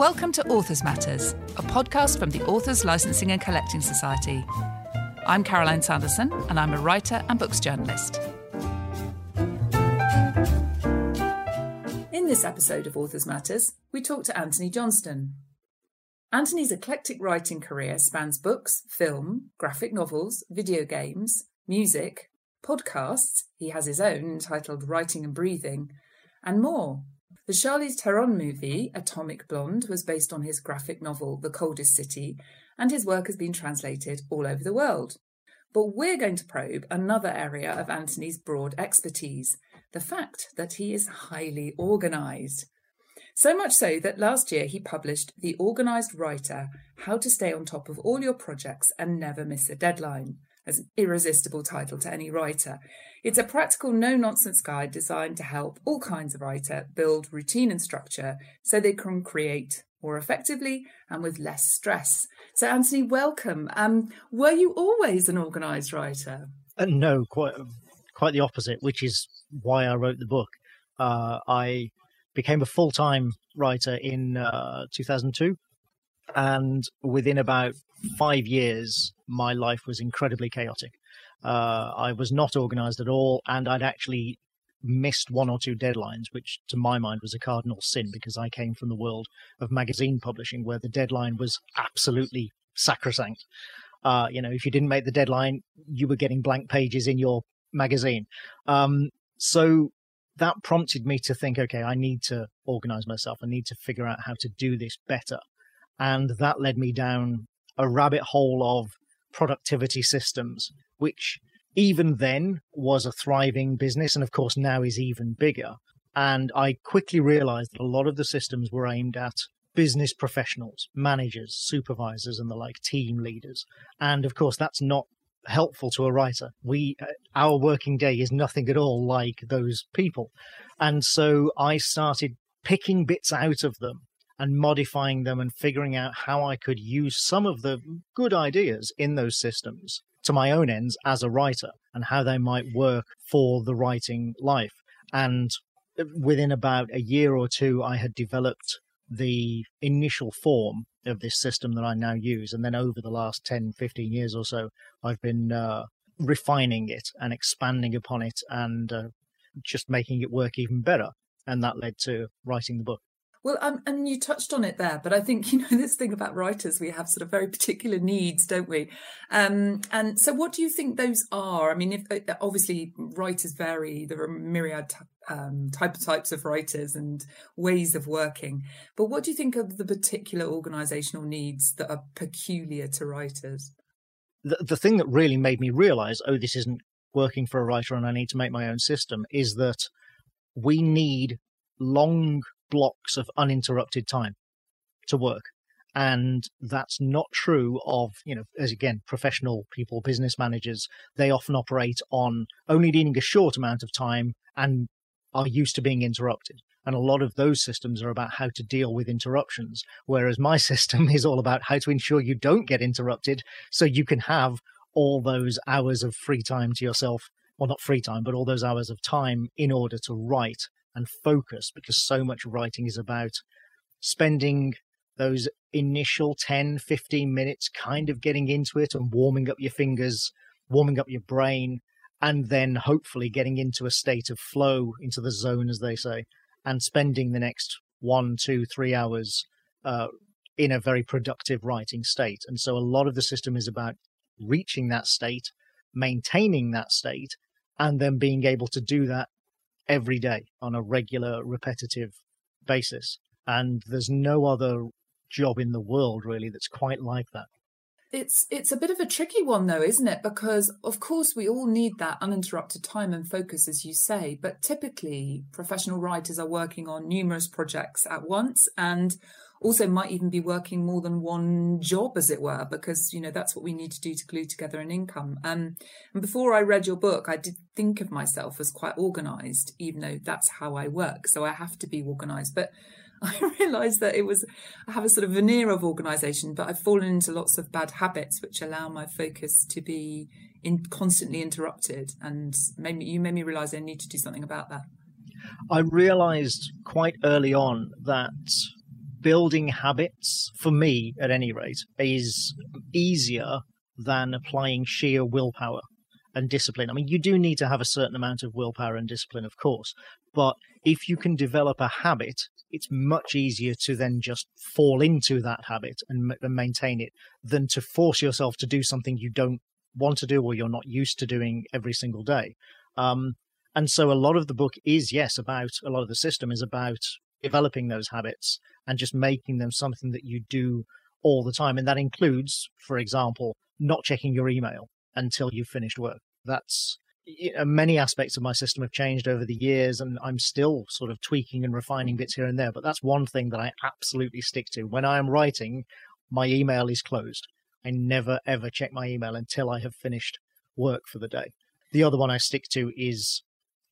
Welcome to Authors Matters, a podcast from the Authors Licensing and Collecting Society. I'm Caroline Sanderson, and I'm a writer and books journalist. In this episode of Authors Matters, we talk to Antony Johnston. Antony's eclectic writing career spans books, film, graphic novels, video games, music, podcasts, he has his own entitled Writing and Breathing, and more. The Charlize Theron movie, Atomic Blonde, was based on his graphic novel, The Coldest City, and his work has been translated all over the world. But we're going to probe another area of Antony's broad expertise the fact that he is highly organised. So much so that last year he published The Organised Writer How to Stay on Top of All Your Projects and Never Miss a Deadline as an irresistible title to any writer. It's a practical, no nonsense guide designed to help all kinds of writer build routine and structure so they can create more effectively and with less stress. So, Antony, welcome. Um, were you always an organised writer? Uh, no, quite quite the opposite, which is why I wrote the book. Uh, I became a full time writer in uh, 2002, and within about five years, my life was incredibly chaotic. Uh, I was not organized at all, and I'd actually missed one or two deadlines, which to my mind was a cardinal sin because I came from the world of magazine publishing where the deadline was absolutely sacrosanct. Uh, you know, if you didn't make the deadline, you were getting blank pages in your magazine. Um, so that prompted me to think, okay, I need to organize myself. I need to figure out how to do this better. And that led me down a rabbit hole of productivity systems, which even then was a thriving business and of course now is even bigger. And I quickly realized that a lot of the systems were aimed at business professionals, managers, supervisors, and the like, team leaders. And of course, that's not helpful to a writer. We, uh, our working day is nothing at all like those people. And so I started picking bits out of them and modifying them and figuring out how I could use some of the good ideas in those systems to my own ends as a writer and how they might work for the writing life. And within about a year or two, I had developed the initial form of this system that I now use. And then over the last 10, 15 years or so, I've been uh, refining it and expanding upon it and uh, just making it work even better. And that led to writing the book. Well, um, and you touched on it there, but I think, you know, this thing about writers, we have sort of very particular needs, don't we? Um, and so what do you think those are? I mean, if uh, obviously writers vary, there are myriad um, type types of writers and ways of working, but what do you think of the particular organizational needs that are peculiar to writers? The, the thing that really made me realize, oh, this isn't working for a writer and I need to make my own system is that we need long blocks of uninterrupted time to work. And that's not true of, you know, as again, professional people, business managers. They often operate on only needing a short amount of time and are used to being interrupted. And a lot of those systems are about how to deal with interruptions. Whereas my system is all about how to ensure you don't get interrupted so you can have all those hours of free time to yourself. Well, not free time, but all those hours of time in order to write and focus because so much writing is about spending those initial 10, 15 minutes kind of getting into it and warming up your fingers, warming up your brain, and then hopefully getting into a state of flow, into the zone, as they say, and spending the next one, two, three hours uh, in a very productive writing state. And so a lot of the system is about reaching that state, maintaining that state, and then being able to do that every day on a regular, repetitive basis. And there's no other job in the world really that's quite like that. It's it's a bit of a tricky one though, isn't it? Because of course we all need that uninterrupted time and focus, as you say. But typically, professional writers are working on numerous projects at once, and also might even be working more than one job, as it were, because you know that's what we need to do to glue together an income. Um, and before I read your book, I did think of myself as quite organised, even though that's how I work. So I have to be organised, but. I realised that it was I have a sort of veneer of organisation, but I've fallen into lots of bad habits which allow my focus to be in, constantly interrupted, and made me, you made me realise I need to do something about that. I realised quite early on that building habits, for me at any rate, is easier than applying sheer willpower and discipline. I mean, you do need to have a certain amount of willpower and discipline, of course, but if you can develop a habit, it's much easier to then just fall into that habit and, and maintain it than to force yourself to do something you don't want to do or you're not used to doing every single day. Um, and so a lot of the book is, yes, about a lot of the system is about developing those habits and just making them something that you do all the time. And that includes, for example, not checking your email until you've finished work. That's you uh, know, many aspects of my system have changed over the years, and I'm still sort of tweaking and refining bits here and there. But that's one thing that I absolutely stick to. When I am writing, my email is closed. I never ever check my email until I have finished work for the day. The other one I stick to is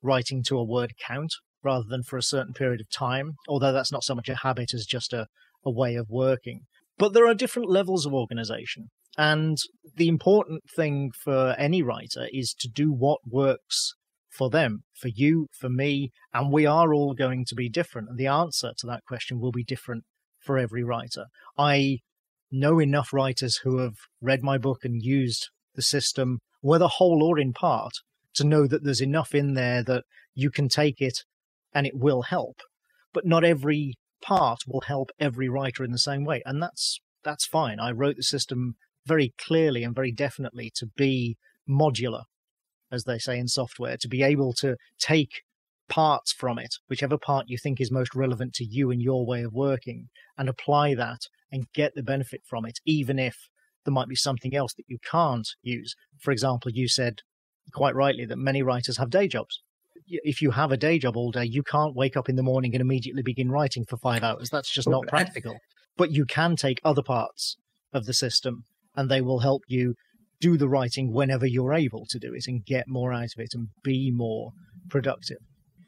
writing to a word count rather than for a certain period of time, although that's not so much a habit as just a, a way of working. But there are different levels of organization. And the important thing for any writer is to do what works for them, for you, for me, and we are all going to be different. And the answer to that question will be different for every writer. I know enough writers who have read my book and used the system, whether whole or in part, to know that there's enough in there that you can take it and it will help. But not every part will help every writer in the same way. And that's that's fine. I wrote the system very clearly and very definitely to be modular, as they say in software, to be able to take parts from it, whichever part you think is most relevant to you and your way of working, and apply that and get the benefit from it, even if there might be something else that you can't use. For example, you said quite rightly that many writers have day jobs. If you have a day job all day, you can't wake up in the morning and immediately begin writing for five hours. That's just not practical. But you can take other parts of the system and they will help you do the writing whenever you're able to do it and get more out of it and be more productive.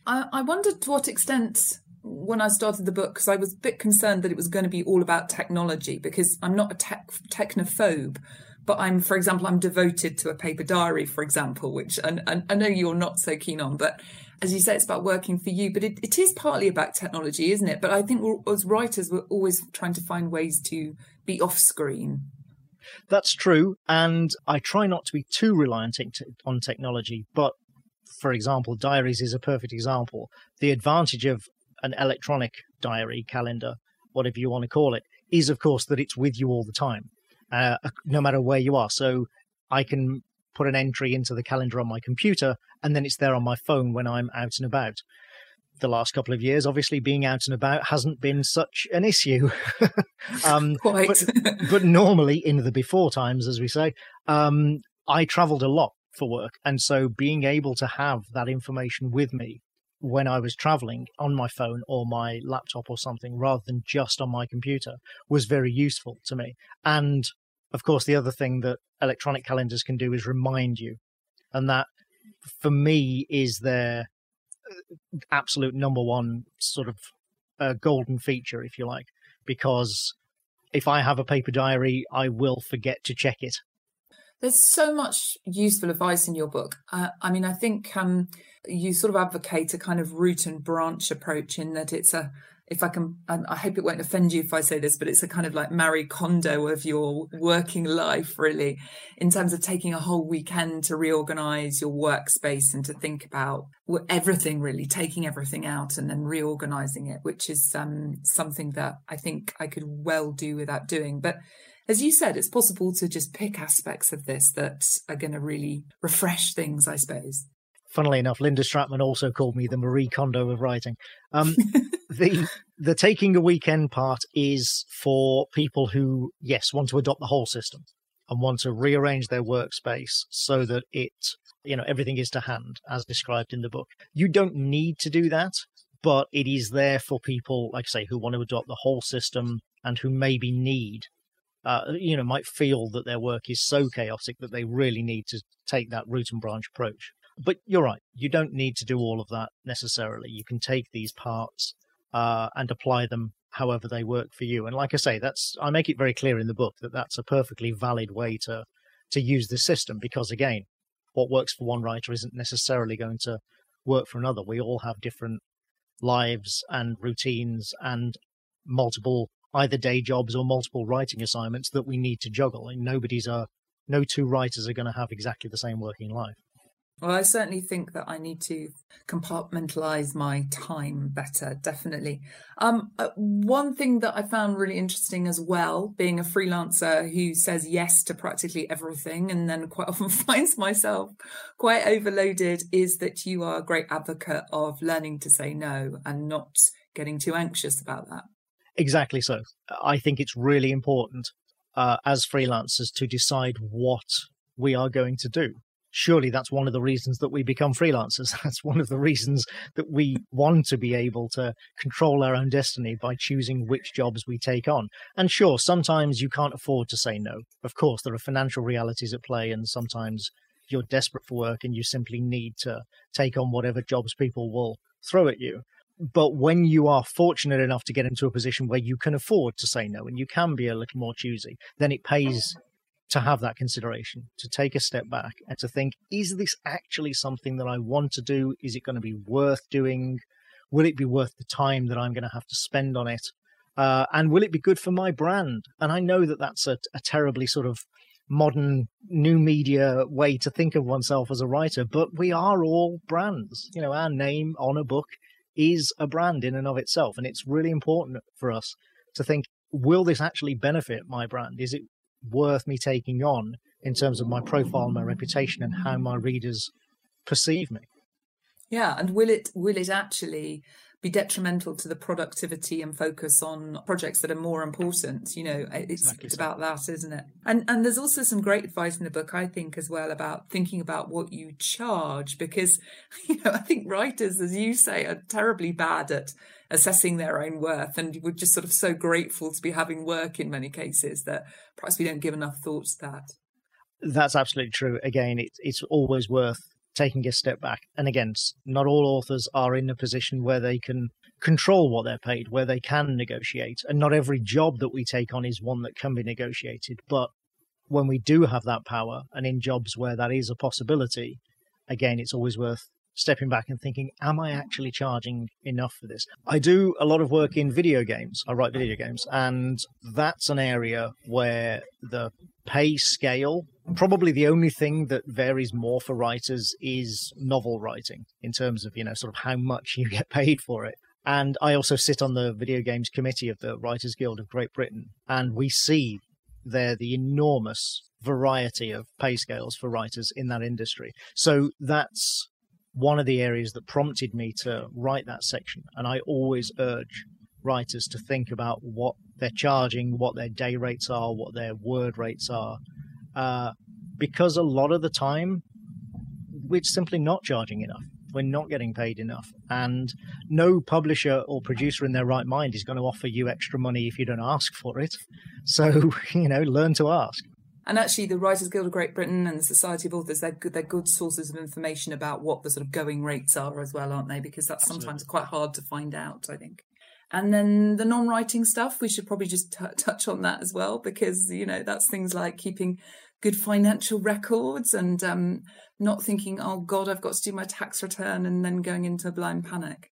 I, I wondered to what extent when I started the book, because I was a bit concerned that it was going to be all about technology, because I'm not a tech, technophobe, but I'm, for example, I'm devoted to a paper diary, for example, which and, and I know you're not so keen on, but as you say, it's about working for you, but it, it is partly about technology, isn't it? But I think as writers, we're always trying to find ways to be off screen that's true, and I try not to be too reliant on technology. But for example, diaries is a perfect example. The advantage of an electronic diary, calendar, whatever you want to call it, is of course that it's with you all the time, uh, no matter where you are. So I can put an entry into the calendar on my computer, and then it's there on my phone when I'm out and about the last couple of years, obviously being out and about hasn't been such an issue. um, Quite. but, but, normally in the before times, as we say, um, I traveled a lot for work. And so being able to have that information with me when I was traveling on my phone or my laptop or something rather than just on my computer was very useful to me. And of course, the other thing that electronic calendars can do is remind you. And that for me is their absolute number one sort of uh, golden feature, if you like, because if I have a paper diary, I will forget to check it. There's so much useful advice in your book. Uh, I mean, I think um, you sort of advocate a kind of root and branch approach in that it's a if I can, I hope it won't offend you if I say this, but it's a kind of like Marie Kondo of your working life, really, in terms of taking a whole weekend to reorganize your workspace and to think about everything, really, taking everything out and then reorganizing it, which is um, something that I think I could well do without doing. But as you said, it's possible to just pick aspects of this that are going to really refresh things, I suppose funnily enough, Linda Stratmann also called me the Marie Kondo of writing. Um, the the taking a weekend part is for people who, yes, want to adopt the whole system and want to rearrange their workspace so that it, you know, everything is to hand as described in the book. You don't need to do that, but it is there for people, like I say, who want to adopt the whole system and who maybe need uh, you know, might feel that their work is so chaotic that they really need to take that root and branch approach but you're right. You don't need to do all of that necessarily. You can take these parts uh, and apply them however they work for you. And like I say, that's I make it very clear in the book that that's a perfectly valid way to to use the system because again, what works for one writer isn't necessarily going to work for another. We all have different lives and routines and multiple either day jobs or multiple writing assignments that we need to juggle. And nobody's a no two writers are going to have exactly the same working life. Well, I certainly think that I need to compartmentalize my time better, definitely. Um, uh, one thing that I found really interesting as well, being a freelancer who says yes to practically everything and then quite often finds myself quite overloaded, is that you are a great advocate of learning to say no and not getting too anxious about that. Exactly so. I think it's really important uh, as freelancers to decide what we are going to do surely that's one of the reasons that we become freelancers. That's one of the reasons that we want to be able to control our own destiny by choosing which jobs we take on. And sure, sometimes you can't afford to say no. Of course, there are financial realities at play, and sometimes you're desperate for work and you simply need to take on whatever jobs people will throw at you. But when you are fortunate enough to get into a position where you can afford to say no and you can be a little more choosy, then it pays to have that consideration, to take a step back and to think, is this actually something that I want to do? Is it going to be worth doing? Will it be worth the time that I'm going to have to spend on it? Uh, and will it be good for my brand? And I know that that's a, a terribly sort of modern new media way to think of oneself as a writer, but we are all brands. You know, our name on a book is a brand in and of itself. And it's really important for us to think, will this actually benefit my brand? Is it worth me taking on in terms of my profile, my reputation, and how my readers perceive me. Yeah, and will it will it actually be detrimental to the productivity and focus on projects that are more important? You know, it's, exactly it's so. about that, isn't it? And and there's also some great advice in the book, I think, as well about thinking about what you charge, because you know I think writers, as you say, are terribly bad at assessing their own worth. And we're just sort of so grateful to be having work in many cases that perhaps we don't give enough thought to that. That's absolutely true. Again, it, it's always worth taking a step back. And again, not all authors are in a position where they can control what they're paid, where they can negotiate. And not every job that we take on is one that can be negotiated. But when we do have that power, and in jobs where that is a possibility, again, it's always worth stepping back and thinking, am I actually charging enough for this? I do a lot of work in video games. I write video games, and that's an area where the pay scale, probably the only thing that varies more for writers is novel writing in terms of, you know, sort of how much you get paid for it. And I also sit on the video games committee of the Writers Guild of Great Britain, and we see there the enormous variety of pay scales for writers in that industry. So that's one of the areas that prompted me to write that section. And I always urge writers to think about what they're charging, what their day rates are, what their word rates are, uh, because a lot of the time we're simply not charging enough. We're not getting paid enough. And no publisher or producer in their right mind is going to offer you extra money if you don't ask for it. So, you know, learn to ask. And actually, the Writers Guild of Great Britain and the Society of Authors, they're good, they're good sources of information about what the sort of going rates are as well, aren't they? Because that's Absolutely. sometimes quite hard to find out, I think. And then the non writing stuff, we should probably just t- touch on that as well, because, you know, that's things like keeping good financial records and um, not thinking, oh God, I've got to do my tax return and then going into a blind panic.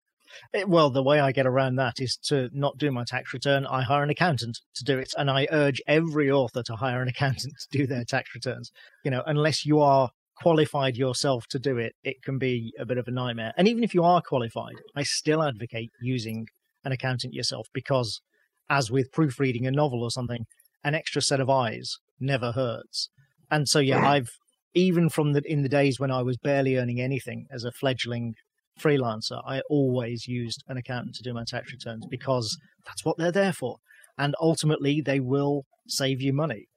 Eh, well, the way I get around that is to not do my tax return. I hire an accountant to do it, and I urge every author to hire an accountant to do their tax returns. You know, unless you are qualified yourself to do it, it can be a bit of a nightmare. And even if you are qualified, I still advocate using an accountant yourself because, as with proofreading a novel or something, an extra set of eyes never hurts. And so, yeah, I've even from the in the days when I was barely earning anything as a fledgling freelancer, I always used an accountant to do my tax returns because that's what they're there for. And ultimately, they will save you money.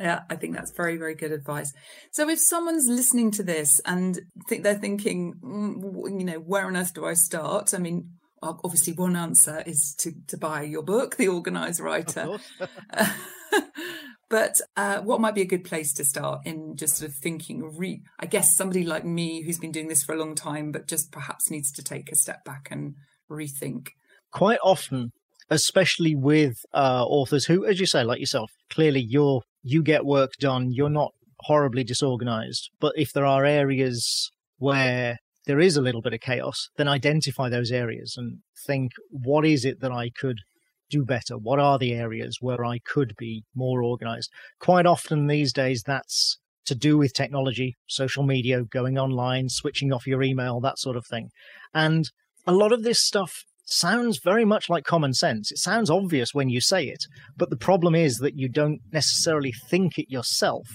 Yeah, I think that's very, very good advice. So, if someone's listening to this and think they're thinking, mm, you know, where on earth do I start? I mean, obviously, one answer is to to buy your book, The Organized Writer. But uh, what might be a good place to start in just sort of thinking? Re- I guess somebody like me who's been doing this for a long time, but just perhaps needs to take a step back and rethink. Quite often, especially with uh, authors who, as you say, like yourself, clearly you're you get work done. You're not horribly disorganized, but if there are areas where there is a little bit of chaos, then identify those areas and think, what is it that I could do better? What are the areas where I could be more organized? Quite often these days, that's to do with technology, social media, going online, switching off your email, that sort of thing. And a lot of this stuff sounds very much like common sense. It sounds obvious when you say it, but the problem is that you don't necessarily think it yourself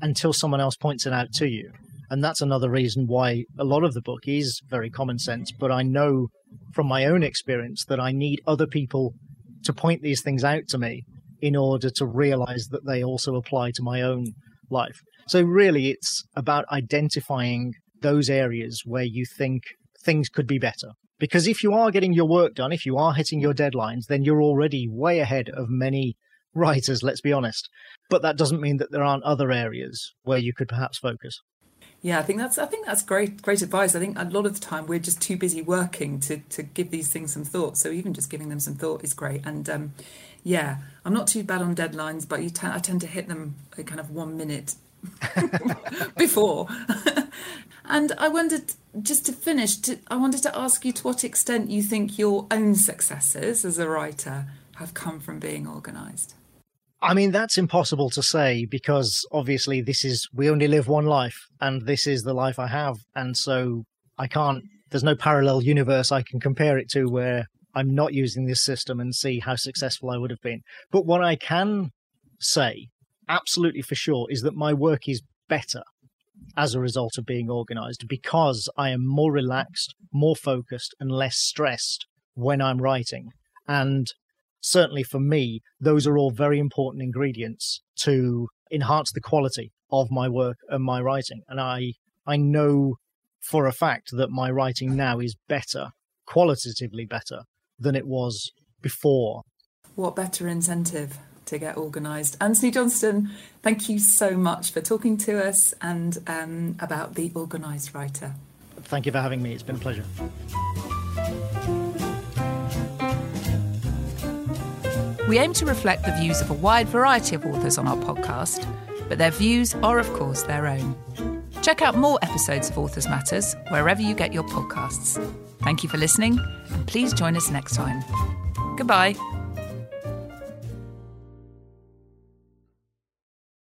until someone else points it out to you. And that's another reason why a lot of the book is very common sense. But I know from my own experience that I need other people to point these things out to me in order to realize that they also apply to my own life. So, really, it's about identifying those areas where you think things could be better. Because if you are getting your work done, if you are hitting your deadlines, then you're already way ahead of many writers, let's be honest. But that doesn't mean that there aren't other areas where you could perhaps focus. Yeah, I think that's I think that's great great advice. I think a lot of the time we're just too busy working to to give these things some thought. So even just giving them some thought is great. And um, yeah, I'm not too bad on deadlines, but t- I tend to hit them kind of one minute before. and I wondered, just to finish, to, I wanted to ask you to what extent you think your own successes as a writer have come from being organised. I mean, that's impossible to say because obviously this is, we only live one life and this is the life I have. And so I can't, there's no parallel universe I can compare it to where I'm not using this system and see how successful I would have been. But what I can say, absolutely for sure, is that my work is better as a result of being organized because I am more relaxed, more focused, and less stressed when I'm writing. And certainly for me, those are all very important ingredients to enhance the quality of my work and my writing. And I, I know for a fact that my writing now is better, qualitatively better than it was before. What better incentive to get organised? Antony Johnston, thank you so much for talking to us and um, about the organised writer. Thank you for having me. It's been a pleasure. We aim to reflect the views of a wide variety of authors on our podcast, but their views are, of course, their own. Check out more episodes of Authors Matters wherever you get your podcasts. Thank you for listening, and please join us next time. Goodbye.